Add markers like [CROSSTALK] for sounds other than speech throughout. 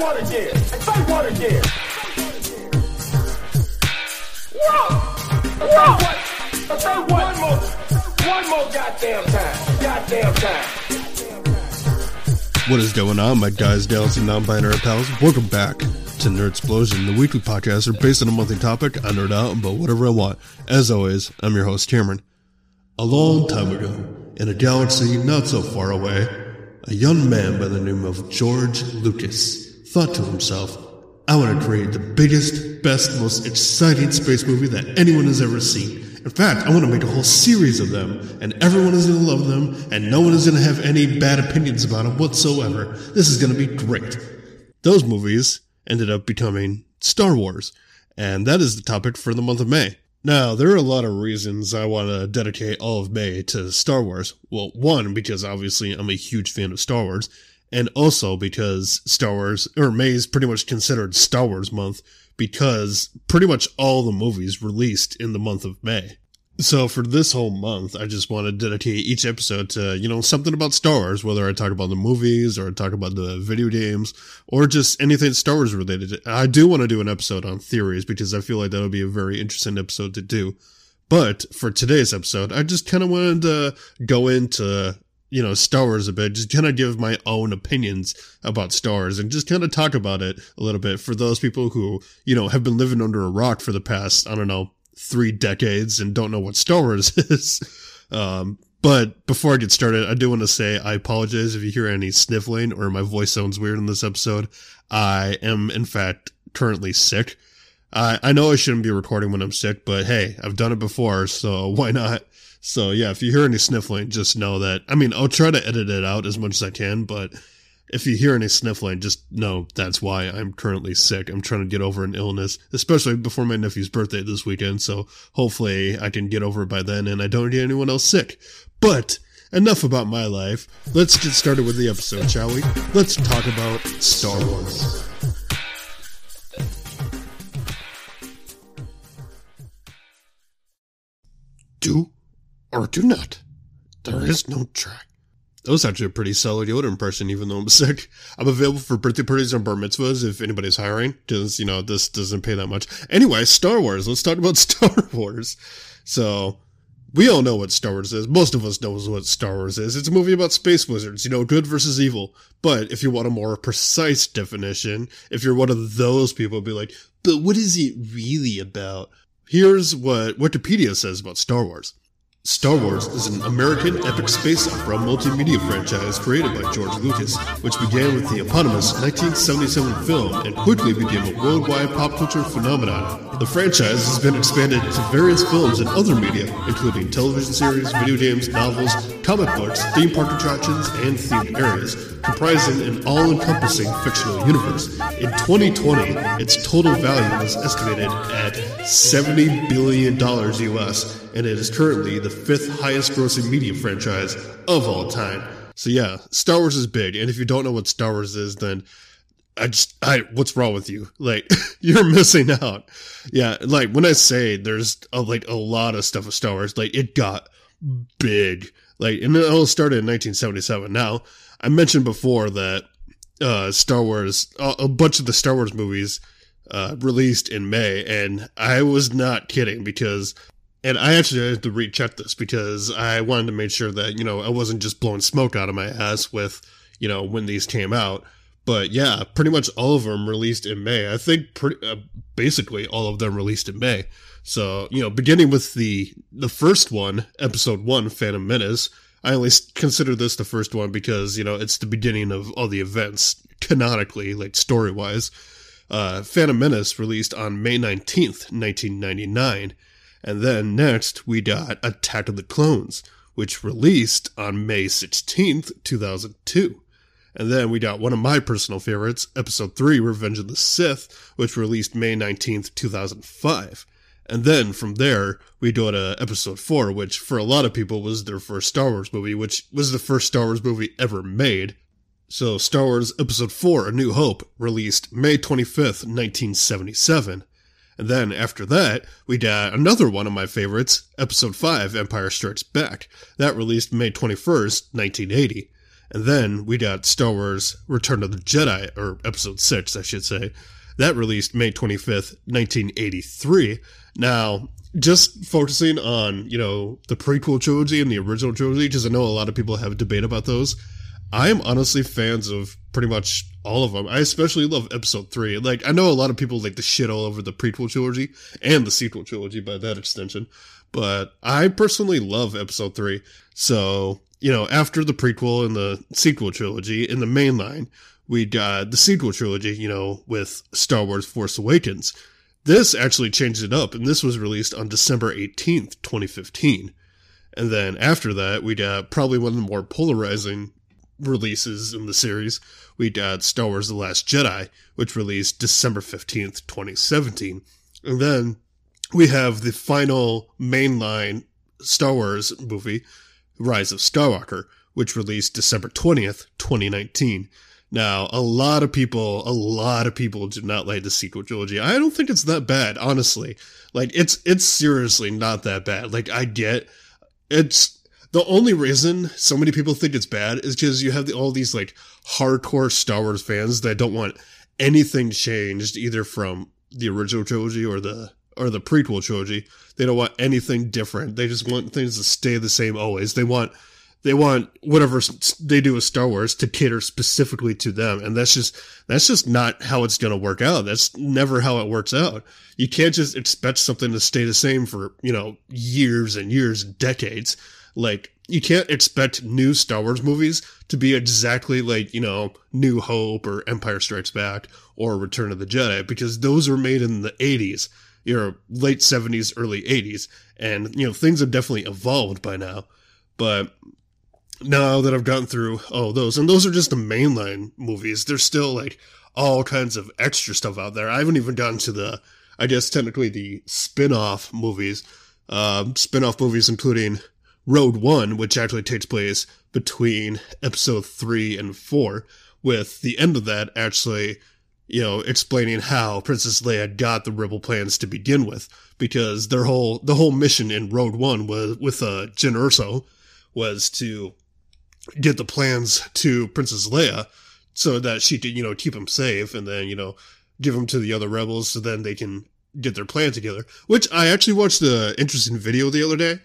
Say? Whoa! Whoa! Say? One more. One more goddamn time. Goddamn time. What is going on, my guys, gals, and non-binary pals? Welcome back to Nerd Explosion, the weekly podcast are based on a monthly topic. I nerd out about whatever I want. As always, I'm your host, Cameron. A long time ago, in a galaxy not so far away, a young man by the name of George Lucas thought to himself, I want to create the biggest, best, most exciting space movie that anyone has ever seen. In fact, I want to make a whole series of them, and everyone is going to love them, and no one is going to have any bad opinions about them whatsoever. This is going to be great. Those movies ended up becoming Star Wars, and that is the topic for the month of May. Now, there are a lot of reasons I want to dedicate all of May to Star Wars. Well, one, because obviously I'm a huge fan of Star Wars, and also because Star Wars, or May is pretty much considered Star Wars month because pretty much all the movies released in the month of May. So for this whole month, I just want to dedicate each episode to, you know, something about Star Wars, whether I talk about the movies or I talk about the video games or just anything Star Wars related. I do want to do an episode on theories because I feel like that would be a very interesting episode to do. But for today's episode, I just kind of wanted to go into, you know, Star Wars a bit, just kind of give my own opinions about Star Wars and just kind of talk about it a little bit for those people who, you know, have been living under a rock for the past, I don't know, three decades and don't know what Star Wars [LAUGHS] is. Um, but before I get started, I do want to say I apologize if you hear any sniffling or my voice sounds weird in this episode. I am, in fact, currently sick. I, I know I shouldn't be recording when I'm sick, but hey, I've done it before, so [LAUGHS] why not? So yeah, if you hear any sniffling, just know that, I mean, I'll try to edit it out as much as I can, but if you hear any sniffling, just know that's why I'm currently sick. I'm trying to get over an illness, especially before my nephew's birthday this weekend. So hopefully I can get over it by then and I don't get anyone else sick. But enough about my life. Let's get started with the episode, shall we? Let's talk about Star Wars. Do or do not. There is no track. That was actually a pretty solid Yoda impression, even though I'm [LAUGHS] sick. I'm available for birthday parties and bar mitzvahs if anybody's hiring, because, you know, this doesn't pay that much. Anyway, Star Wars. Let's talk about [LAUGHS] Star Wars. So, we all know what Star Wars is. Most of us knows what Star Wars is. It's a movie about space wizards, you know, good versus evil. But if you want a more precise definition, if you're one of those people, be like, but what is it really about? Here's what Wikipedia says about Star Wars. Star Wars is an American epic space opera multimedia franchise created by George Lucas, which began with the eponymous 1977 film and quickly became a worldwide pop culture phenomenon. The franchise has been expanded to various films and other media, including television series, video games, novels, comic books, theme park attractions, and themed areas, comprising an all-encompassing fictional universe. In 2020, its total value is estimated at $70 billion US, and it is currently the fifth highest grossing media franchise of all time. So yeah, Star Wars is big, and if you don't know what Star Wars is, then I just, I, what's wrong with you? Like, [LAUGHS] you're missing out. Yeah, like when I say there's a, like a lot of stuff with Star Wars, like it got big. Like, and it all started in 1977. Now, I mentioned before that uh, Star Wars, a, a bunch of the Star Wars movies uh, released in May, and I was not kidding because and I actually had to recheck this because I wanted to make sure that, you know, I wasn't just blowing smoke out of my ass with, you know, when these came out. But yeah, pretty much all of them released in May. I think pretty, uh, basically all of them released in May. So, you know, beginning with the, the first one, episode one, Phantom Menace, I only consider this the first one because, you know, it's the beginning of all the events canonically, like story wise. Uh, Phantom Menace released on May 19th, 1999 and then next, we got Attack of the Clones, which released on May 16th, 2002. And then we got one of my personal favorites, Episode 3, Revenge of the Sith, which released May 19th, 2005. And then from there, we go to Episode 4, which for a lot of people was their first Star Wars movie, which was the first Star Wars movie ever made. So Star Wars Episode 4, A New Hope, released May 25th, 1977. And then after that, we got another one of my favorites, Episode 5, Empire Strikes Back. That released May 21st, 1980. And then we got Star Wars Return of the Jedi, or Episode 6, I should say. That released May 25th, 1983. Now, just focusing on, you know, the prequel trilogy and the original trilogy, because I know a lot of people have a debate about those. I am honestly fans of pretty much all of them. I especially love episode three. Like, I know a lot of people like the shit all over the prequel trilogy and the sequel trilogy by that extension, but I personally love episode three. So, you know, after the prequel and the sequel trilogy in the main line, we got the sequel trilogy, you know, with Star Wars Force Awakens. This actually changed it up, and this was released on December 18th, 2015. And then after that, we got probably one of the more polarizing releases in the series. We got Star Wars The Last Jedi, which released December 15th, 2017. And then we have the final mainline Star Wars movie, Rise of Skywalker, which released December 20th, 2019. Now, a lot of people, a lot of people do not like the sequel trilogy. I don't think it's that bad, honestly. Like, it's, it's seriously not that bad. Like, I get, it's, the only reason so many people think it's bad is because you have the, all these, like, hardcore Star Wars fans that don't want anything changed either from the original trilogy or the, or the prequel trilogy. They don't want anything different. They just want things to stay the same always. They want, they want whatever they do with Star Wars to cater specifically to them. And that's just, that's just not how it's going to work out. That's never how it works out. You can't just expect something to stay the same for, you know, years and years, decades. Like, you can't expect new Star Wars movies to be exactly like, you know, New Hope or Empire Strikes Back or Return of the Jedi because those were made in the 80s, you know, late 70s, early 80s. And, you know, things have definitely evolved by now. But now that I've gotten through all those, and those are just the mainline movies, there's still like all kinds of extra stuff out there. I haven't even gotten to the, I guess technically the spin off movies, um, spin off movies including Rogue One, which actually takes place between episode three and four, with the end of that actually, you know, explaining how Princess Leia got the rebel plans to begin with, because their whole, the whole mission in Rogue One was, with, uh, Jyn was to get the plans to Princess Leia so that she could, you know, keep him safe and then, you know, give them to the other rebels so then they can get their plan together. Which I actually watched an interesting video the other day.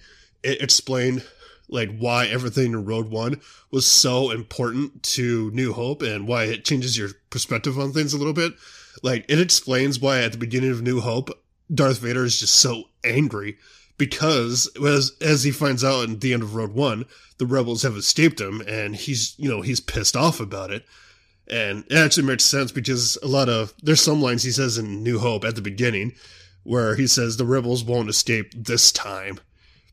It explained like why everything in Rogue One was so important to New Hope and why it changes your perspective on things a little bit. Like it explains why at the beginning of New Hope, Darth Vader is just so angry because as as he finds out at the end of Rogue One, the rebels have escaped him, and he's you know he's pissed off about it. And it actually makes sense because a lot of there's some lines he says in New Hope at the beginning where he says the rebels won't escape this time.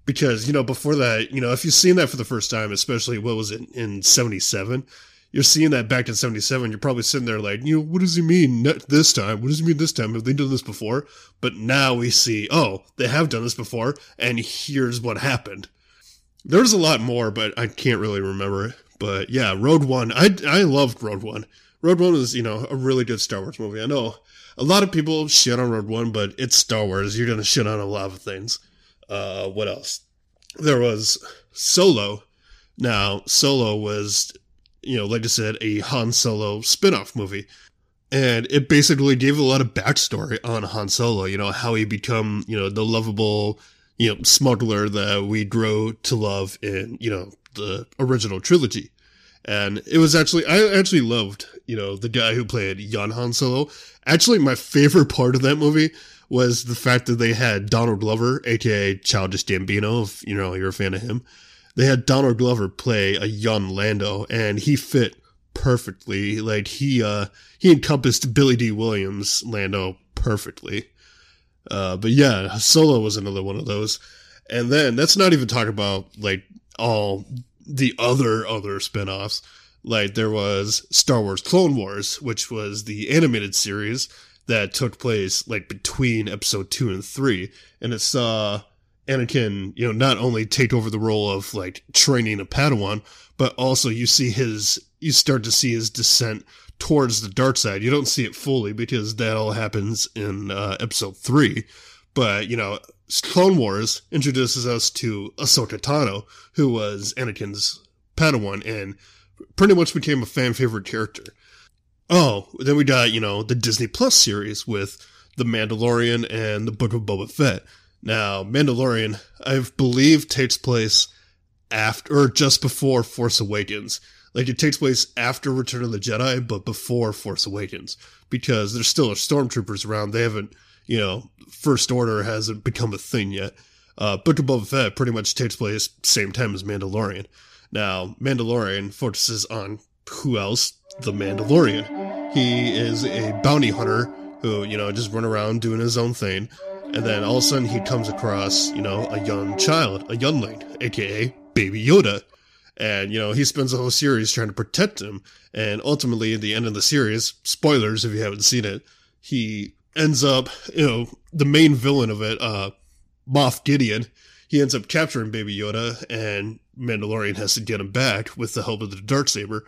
Because, you know, before that, you know, if you've seen that for the first time, especially what was it in 77, you're seeing that back in 77, you're probably sitting there like, you know, what does he mean this time? What does he mean this time? Have they done this before? But now we see, oh, they have done this before, and here's what happened. There's a lot more, but I can't really remember it. But yeah, Rogue One. I, I loved Rogue One. Rogue One is, you know, a really good Star Wars movie. I know a lot of people shit on Rogue One, but it's Star Wars. You're to shit on a lot of things. Uh, what else? There was Solo. Now, Solo was you know, like I said, a Han Solo spin-off movie. And it basically gave a lot of backstory on Han Solo, you know, how he become, you know, the lovable, you know, smuggler that we grow to love in, you know, the original trilogy. And it was actually, I actually loved, you know, the guy who played young Han Solo. Actually, my favorite part of that movie was the fact that they had Donald Glover, aka Childish Gambino, if, you know, you're a fan of him they had Donald Glover play a young Lando, and he fit perfectly. Like he uh he encompassed Billy Dee Williams Lando perfectly. Uh, but yeah, Solo was another one of those. And then that's not even talking about like all the other other spin-offs. Like there was Star Wars Clone Wars, which was the animated series that took place like between episode 2 and 3 and it saw Anakin, you know, not only take over the role of like training a Padawan, but also you see his, you start to see his descent towards the dark side. You don't see it fully because that all happens in uh, episode three. But, you know, Clone Wars introduces us to Ahsoka Tano, who was Anakin's Padawan. And pretty much became a fan favorite character. Oh, then we got, you know, the Disney Plus series with The Mandalorian and The Book of Boba Fett. Now, Mandalorian, I believe, takes place after, or just before Force Awakens. Like, it takes place after Return of the Jedi, but before Force Awakens. Because there's still stormtroopers around. They haven't, you know, First Order hasn't become a thing yet. Uh, Book of Boba Fett pretty much takes place same time as Mandalorian. Now, Mandalorian focuses on who else? The Mandalorian. He is a bounty hunter who, you know, just run around doing his own thing. And then all of a sudden he comes across, you know, a young child, a youngling, aka Baby Yoda. And, you know, he spends the whole series trying to protect him. And ultimately, at the end of the series, spoilers if you haven't seen it, he ends up, you know, the main villain of it, uh, Moff Gideon, he ends up capturing Baby Yoda, and Mandalorian has to get him back with the help of the dark saber.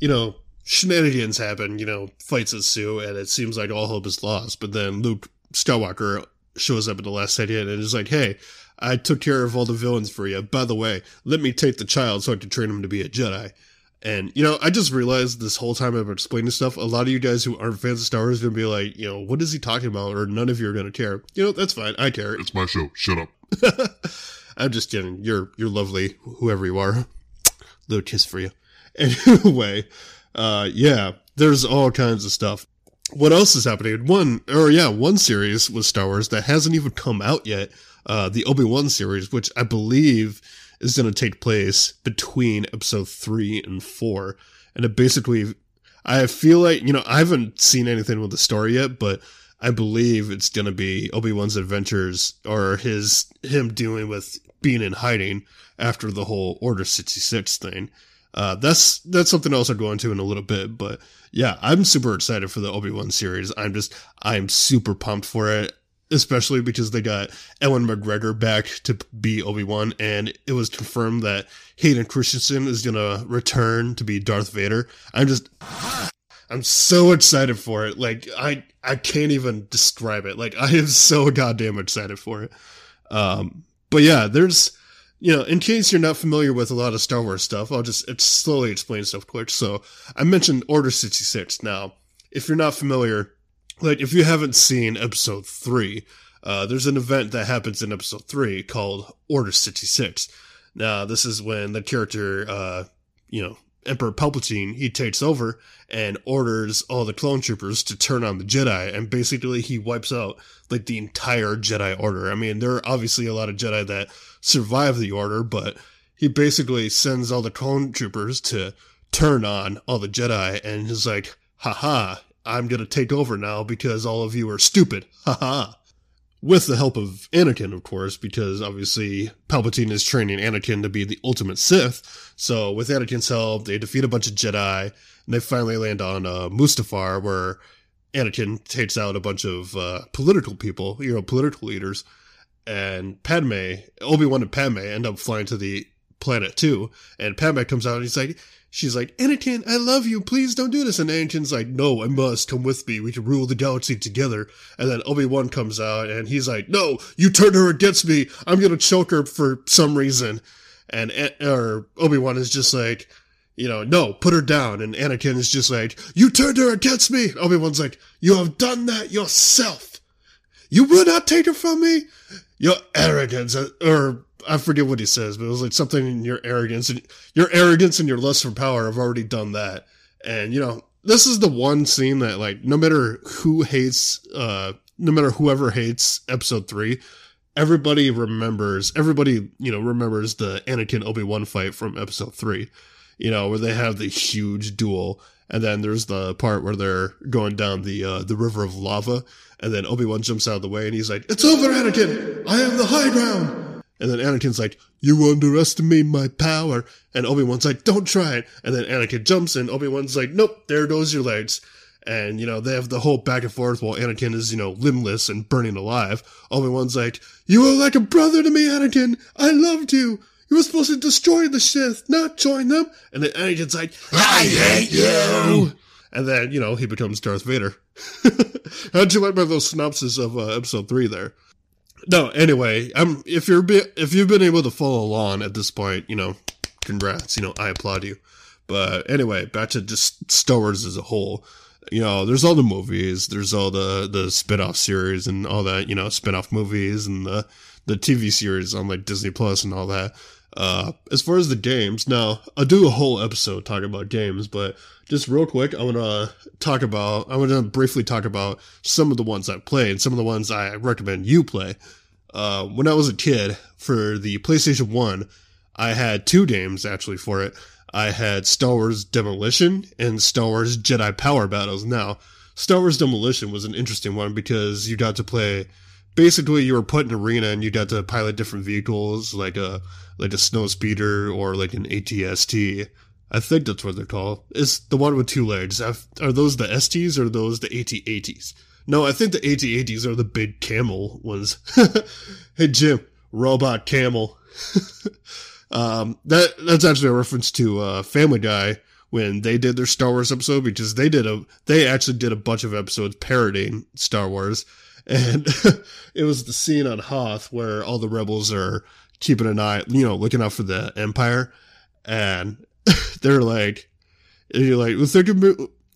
You know, shenanigans happen, you know, fights ensue, and it seems like all hope is lost. But then Luke Skywalker shows up at the last second and is like, hey, I took care of all the villains for you. By the way, let me take the child so I can train him to be a Jedi. And, you know, I just realized this whole time I've been explaining stuff, a lot of you guys who aren't fans of Star Wars are going to be like, you know, what is he talking about? Or none of you are going to care. You know, that's fine. I care. It's my show. Shut up. [LAUGHS] I'm just kidding. You're, you're lovely, whoever you are. Little kiss for you. [LAUGHS] Anyway, uh, yeah, there's all kinds of stuff. What else is happening? One, or yeah, one series with Star Wars that hasn't even come out yet. Uh, the Obi-Wan series, which I believe is going to take place between episode three and four. And it basically, I feel like, you know, I haven't seen anything with the story yet, but I believe it's going to be Obi-Wan's adventures or his, him dealing with being in hiding after the whole Order 66 thing. Uh, that's, that's something else I'll go into in a little bit, but yeah, I'm super excited for the Obi-Wan series. I'm just, I'm super pumped for it especially because they got Ewan McGregor back to be Obi Wan, and it was confirmed that Hayden Christensen is gonna return to be Darth Vader. I'm just, I'm so excited for it. Like I, I can't even describe it. Like I am so goddamn excited for it. Um, but yeah, there's, you know, in case you're not familiar with a lot of Star Wars stuff, I'll just slowly explain stuff quick. So I mentioned Order 66. Now, if you're not familiar, like if you haven't seen episode three, uh, there's an event that happens in episode three called Order 66. Now, this is when the character, uh, you know, Emperor Palpatine, he takes over and orders all the clone troopers to turn on the Jedi, and basically he wipes out like the entire Jedi Order. I mean, there are obviously a lot of Jedi that survive the Order, but he basically sends all the clone troopers to turn on all the Jedi, and he's like, haha, I'm gonna take over now because all of you are stupid, haha with the help of Anakin, of course, because obviously Palpatine is training Anakin to be the ultimate Sith. So with Anakin's help, they defeat a bunch of Jedi, and they finally land on uh, Mustafar, where Anakin takes out a bunch of uh, political people, you know, political leaders, and Padme, Obi Wan and Padme end up flying to the planet too, and Padme comes out and he's like, she's like, Anakin, I love you. Please don't do this. And Anakin's like, no, I must come with me. We can rule the galaxy together. And then Obi-Wan comes out and he's like, no, you turned her against me. I'm going to choke her for some reason. And, or Obi-Wan is just like, you know, no, put her down. And Anakin is just like, you turned her against me. Obi-Wan's like, you have done that yourself. You will not take her from me. Your arrogance, uh, or I forget what he says, but it was like something in your arrogance and your arrogance and your lust for power have already done that. And you know, this is the one scene that like no matter who hates uh no matter whoever hates episode 3, everybody remembers everybody, you know, remembers the Anakin Obi-Wan fight from episode 3. You know, where they have the huge duel and then there's the part where they're going down the uh, the river of lava and then Obi-Wan jumps out of the way and he's like, "It's over, Anakin. I have the high ground." And then Anakin's like, you underestimate my power. And Obi-Wan's like, don't try it. And then Anakin jumps in. Obi-Wan's like, nope, there goes your legs. And, you know, they have the whole back and forth while Anakin is, you know, limbless and burning alive. Obi-Wan's like, you are like a brother to me, Anakin. I loved you. You were supposed to destroy the Sith, not join them. And then Anakin's like, I hate you. And then, you know, he becomes Darth Vader. [LAUGHS] How'd you like my little synopsis of uh, episode three there? No, anyway, I'm if you're be, if you've been able to follow along at this point, you know, congrats, you know, I applaud you. But anyway, back to just Star Wars as a whole. You know, there's all the movies, there's all the the spin-off series and all that, you know, spin-off movies and the the TV series on like Disney Plus and all that. Uh, as far as the games, now I'll do a whole episode talking about games, but just real quick, I want to talk about, I want to briefly talk about some of the ones I played, some of the ones I recommend you play. Uh, when I was a kid for the PlayStation 1, I had two games actually for it. I had Star Wars Demolition and Star Wars Jedi Power Battles. Now, Star Wars Demolition was an interesting one because you got to play basically you were put in an arena and you got to pilot different vehicles like a like a snow speeder or like an ATST. I think that's what they're called. It's the one with two legs. Are those the STs or those the AT-ATs? No, I think the AT-ATs are the big camel ones. [LAUGHS] hey Jim, robot camel. [LAUGHS] um, that that's actually a reference to uh, Family Guy when they did their Star Wars episode because they did a they actually did a bunch of episodes parodying Star Wars and [LAUGHS] it was the scene on Hoth where all the rebels are keeping an eye, you know, looking out for the Empire, and [LAUGHS] they're like, and you're like, well, think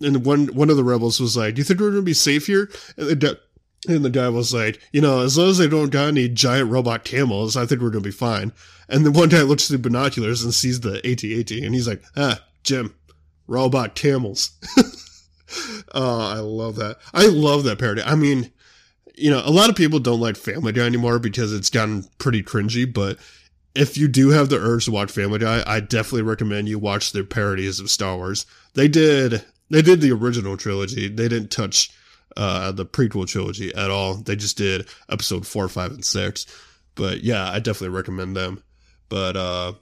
and one one of the rebels was like, "Do you think we're gonna be safe here?" And the and the guy was like, "You know, as long as they don't got any giant robot camels, I think we're gonna be fine." And then one guy looks through binoculars and sees the AT-AT, and he's like, "Ah, Jim, robot camels." [LAUGHS] oh, I love that. I love that parody. I mean, you know, a lot of people don't like Family Guy anymore because it's gotten pretty cringy, but if you do have the urge to watch Family Guy, I definitely recommend you watch their parodies of Star Wars. They did they did the original trilogy. They didn't touch uh, the prequel trilogy at all. They just did episode four, five, and six. But yeah, I definitely recommend them. But uh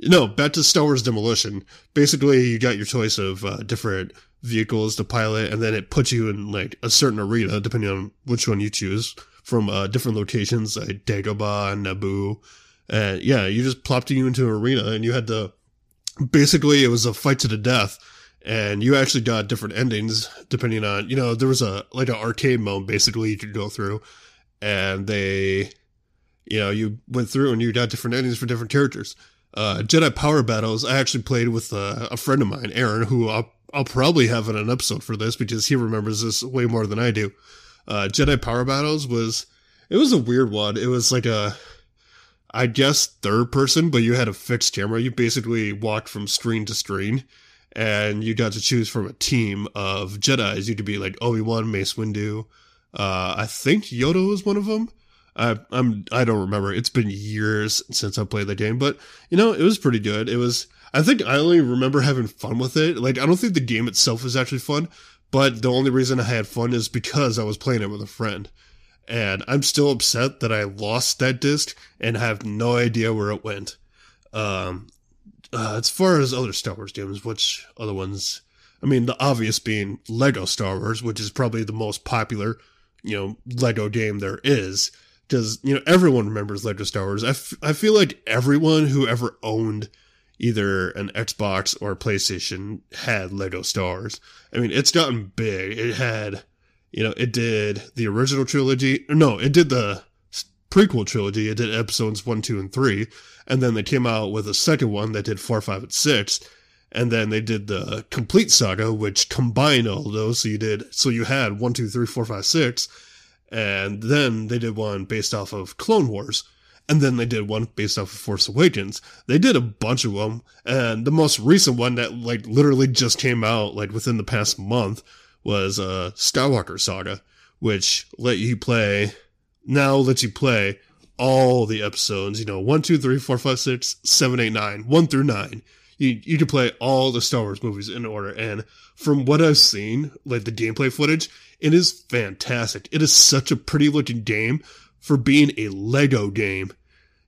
no, back to Star Wars Demolition. Basically, you got your choice of uh, different vehicles to pilot, and then it puts you in like a certain arena, depending on which one you choose, from uh, different locations like Dagobah and Naboo. And yeah, you just plopped you into an arena, and you had to. Basically, it was a fight to the death, and you actually got different endings depending on you know there was a like an arcade mode basically you could go through, and they, you know, you went through and you got different endings for different characters. Uh, Jedi Power Battles, I actually played with uh, a friend of mine, Aaron, who I'll I'll probably have an episode for this because he remembers this way more than I do. Uh, Jedi Power Battles was it was a weird one. It was like a I guess third person, but you had a fixed camera. You basically walked from screen to screen, and you got to choose from a team of Jedi's. You could be like Obi Wan, Mace Windu. Uh, I think Yoda was one of them. I, I'm I don't remember. It's been years since I played the game, but you know it was pretty good. It was I think I only remember having fun with it. Like, I don't think the game itself is actually fun, but the only reason I had fun is because I was playing it with a friend. And I'm still upset that I lost that disc and have no idea where it went. Um, uh, as far as other Star Wars games, which other ones? I mean, the obvious being Lego Star Wars, which is probably the most popular, you know, Lego game there is. Because, you know, everyone remembers Lego Star Wars. I, f- I feel like everyone who ever owned either an Xbox or PlayStation had Lego Stars. I mean, it's gotten big. It had, you know, it did the original trilogy. No, it did the prequel trilogy. It did episodes one, two, and three. And then they came out with a second one that did four, five, and six. And then they did the complete saga, which combined all those. So you did, so you had one, two, three, four, five, six. And then they did one based off of Clone Wars and then they did one based off of Force Awakens. They did a bunch of them, and the most recent one that like literally just came out like within the past month was uh Skywalker Saga, which let you play now lets you play all the episodes. You know, one, two, three, four, five, six, seven, eight, nine, one through nine. You you can play all the Star Wars movies in order, and from what I've seen, like the gameplay footage, it is fantastic. It is such a pretty looking game for being a Lego game.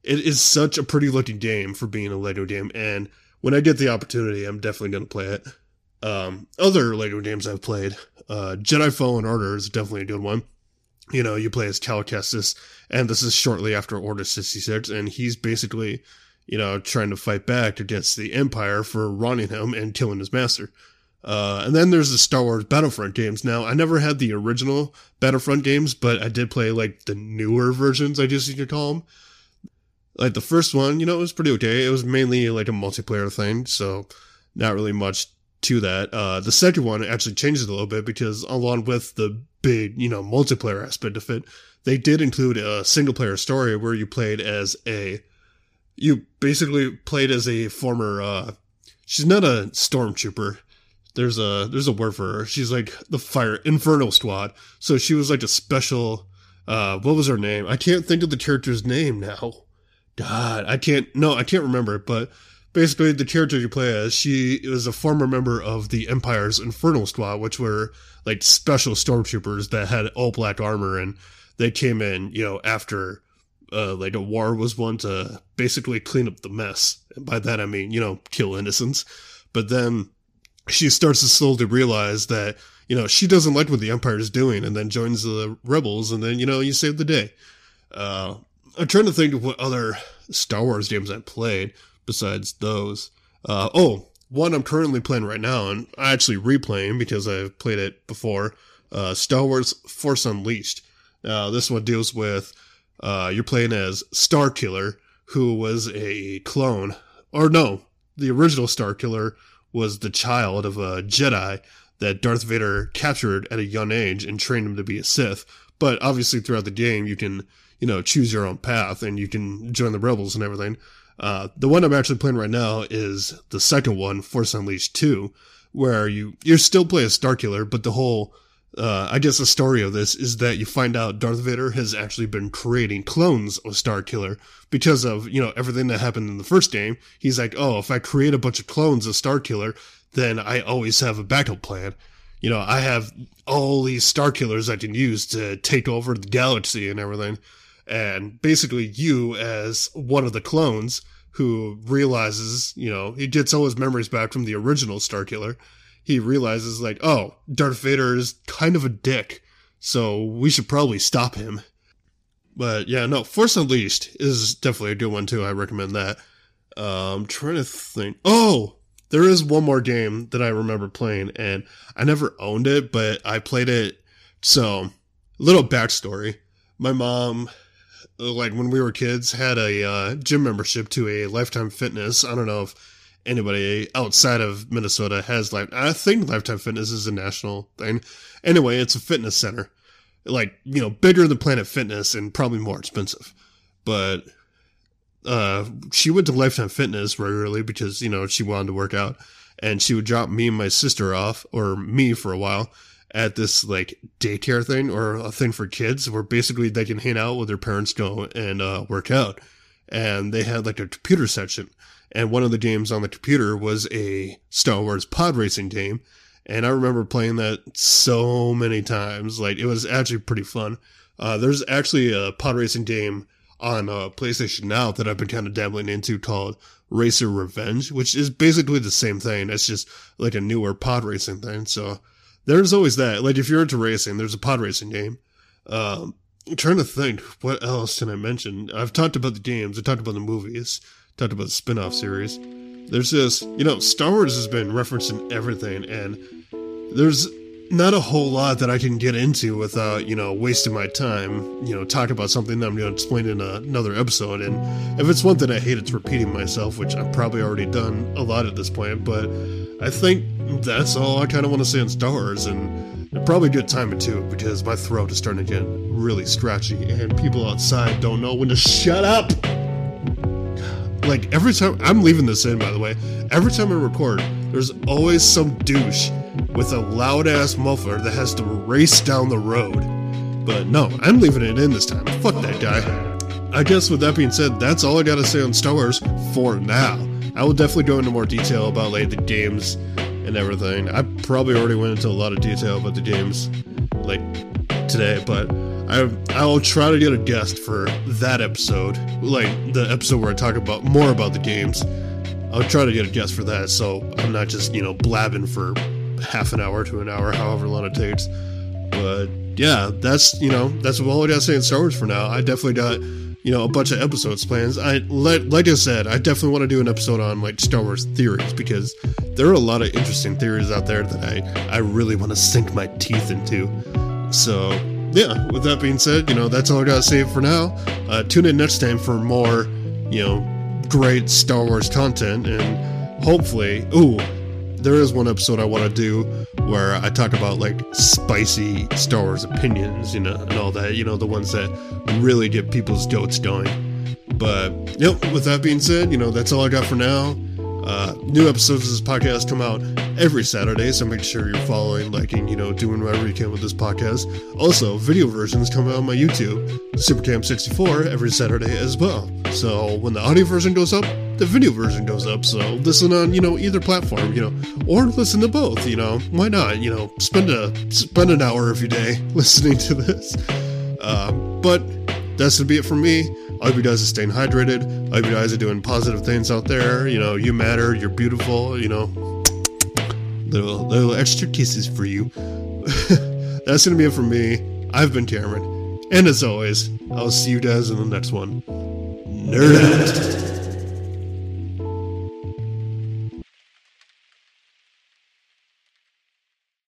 It is such a pretty looking game for being a Lego game, and when I get the opportunity, I'm definitely going to play it. Um, other Lego games I've played, uh, Jedi Fallen Order is definitely a good one. You know, you play as Cal Kestis, and this is shortly after Order 66, and he's basically, you know, trying to fight back against the Empire for running him and killing his master. Uh, and then there's the Star Wars Battlefront games. Now, I never had the original Battlefront games, but I did play like the newer versions, I guess you could call them like the first one, you know, it was pretty okay. It was mainly like a multiplayer thing, so not really much to that. Uh, the second one actually changes a little bit because along with the big, you know, multiplayer aspect of it, they did include a single player story where you played as a, you basically played as a former, uh, she's not a stormtrooper. There's a, there's a word for her. She's like the fire, Inferno Squad. So she was like a special, uh, what was her name? I can't think of the character's name now. God, I can't, no, I can't remember, but basically the character you play as, she was a former member of the Empire's Infernal Squad, which were like special stormtroopers that had all black armor and they came in, you know, after uh, like a war was won to basically clean up the mess. And by that I mean, you know, kill innocents. But then she starts to slowly realize that, you know, she doesn't like what the Empire is doing and then joins the rebels and then, you know, you save the day. Uh, I'm trying to think of what other Star Wars games I played besides those. Uh, oh, one I'm currently playing right now, and I actually replaying because I've played it before. Uh, Star Wars Force Unleashed. Now, this one deals with uh, you're playing as Starkiller, who was a clone, or no, the original Starkiller was the child of a Jedi that Darth Vader captured at a young age and trained him to be a Sith. But obviously, throughout the game, you can you know choose your own path and you can join the rebels and everything. Uh, the one I'm actually playing right now is the second one, Force Unleashed 2, where you, you still play as Starkiller, but the whole, uh, I guess the story of this is that you find out Darth Vader has actually been creating clones of Starkiller because of, you know, everything that happened in the first game. He's like, oh, if I create a bunch of clones of Starkiller, then I always have a backup plan. You know, I have all these Starkillers I can use to take over the galaxy and everything. And basically, you, as one of the clones who realizes, you know, he gets all his memories back from the original Starkiller, he realizes, like, oh, Darth Vader is kind of a dick, so we should probably stop him. But yeah, no, Force Unleashed is definitely a good one too. I recommend that. Uh, I'm trying to think. Oh, there is one more game that I remember playing, and I never owned it, but I played it. So, little backstory. My mom like when we were kids, had a uh, gym membership to a Lifetime Fitness. I don't know if anybody outside of Minnesota has like. I think Lifetime Fitness is a national thing. Anyway, it's a fitness center, like you know, bigger than Planet Fitness and probably more expensive. But uh, she went to Lifetime Fitness regularly because you know she wanted to work out, and she would drop me and my sister off, or me for a while at this like daycare thing or a thing for kids where basically they can hang out with their parents go and uh, work out. And they had like a computer section. And one of the games on the computer was a Star Wars pod racing game. And I remember playing that so many times. Like it was actually pretty fun. Uh, there's actually a pod racing game on uh, PlayStation Now that I've been kind of dabbling into called Racer Revenge, which is basically the same thing. It's just like a newer pod racing thing. So there's always that. Like if you're into racing, there's a pod racing game. Um, I'm trying to think what else can I mention. I've talked about the games. I talked about the movies. Talked about the spin-off series. There's this, you know, Star Wars has been referenced in everything, and there's not a whole lot that I can get into without, you know, wasting my time, you know, talk about something that I'm going to explain in a, another episode. And if it's one thing I hate, it's repeating myself, which I've probably already done a lot at this point. But I think that's all I kind of want to say on Star Wars. And probably good time too, because my throat is starting to get really scratchy, and people outside don't know when to shut up. Like every time I'm leaving this in, by the way, every time I record, there's always some douche with a loud ass muffler that has to race down the road. But no, I'm leaving it in this time. Fuck that guy. I guess with that being said, that's all I gotta say on Star Wars for now. I will definitely go into more detail about like the games and everything. I probably already went into a lot of detail about the games like today, but I I'll try to get a guest for that episode, like the episode where I talk about more about the games. I'll try to get a guest for that, so I'm not just you know blabbing for half an hour to an hour, however long it takes. But yeah, that's you know that's all I got to say in Star Wars for now. I definitely got you know a bunch of episodes plans. I like like I said, I definitely want to do an episode on like Star Wars theories because there are a lot of interesting theories out there that I I really want to sink my teeth into. So yeah, with that being said, you know that's all I gotta say for now. Uh, tune in next time for more, you know, great Star Wars content and hopefully, ooh, there is one episode I want to do where I talk about like spicy Star Wars opinions, you know, and all that, you know, the ones that really get people's goats going. But, yep, with that being said, you know, that's all I got for now. Uh, new episodes of this podcast come out every Saturday, so make sure you're following, liking, you know, doing whatever you can with this podcast. Also, video versions come out on my YouTube, Supercam64, every Saturday as well. So when the audio version goes up, the video version goes up. So listen on, you know, either platform, you know, or listen to both, you know. Why not? You know, spend a spend an hour of your day [LAUGHS] listening to this. Uh, but that's gonna be it for me. Hope you guys are staying hydrated. Hope you guys are doing positive things out there. You know, you matter. You're beautiful. You know, little little extra kisses for you. [LAUGHS] That's gonna be it for me. I've been Cameron, and as always, I'll see you guys in the next one. Nerd.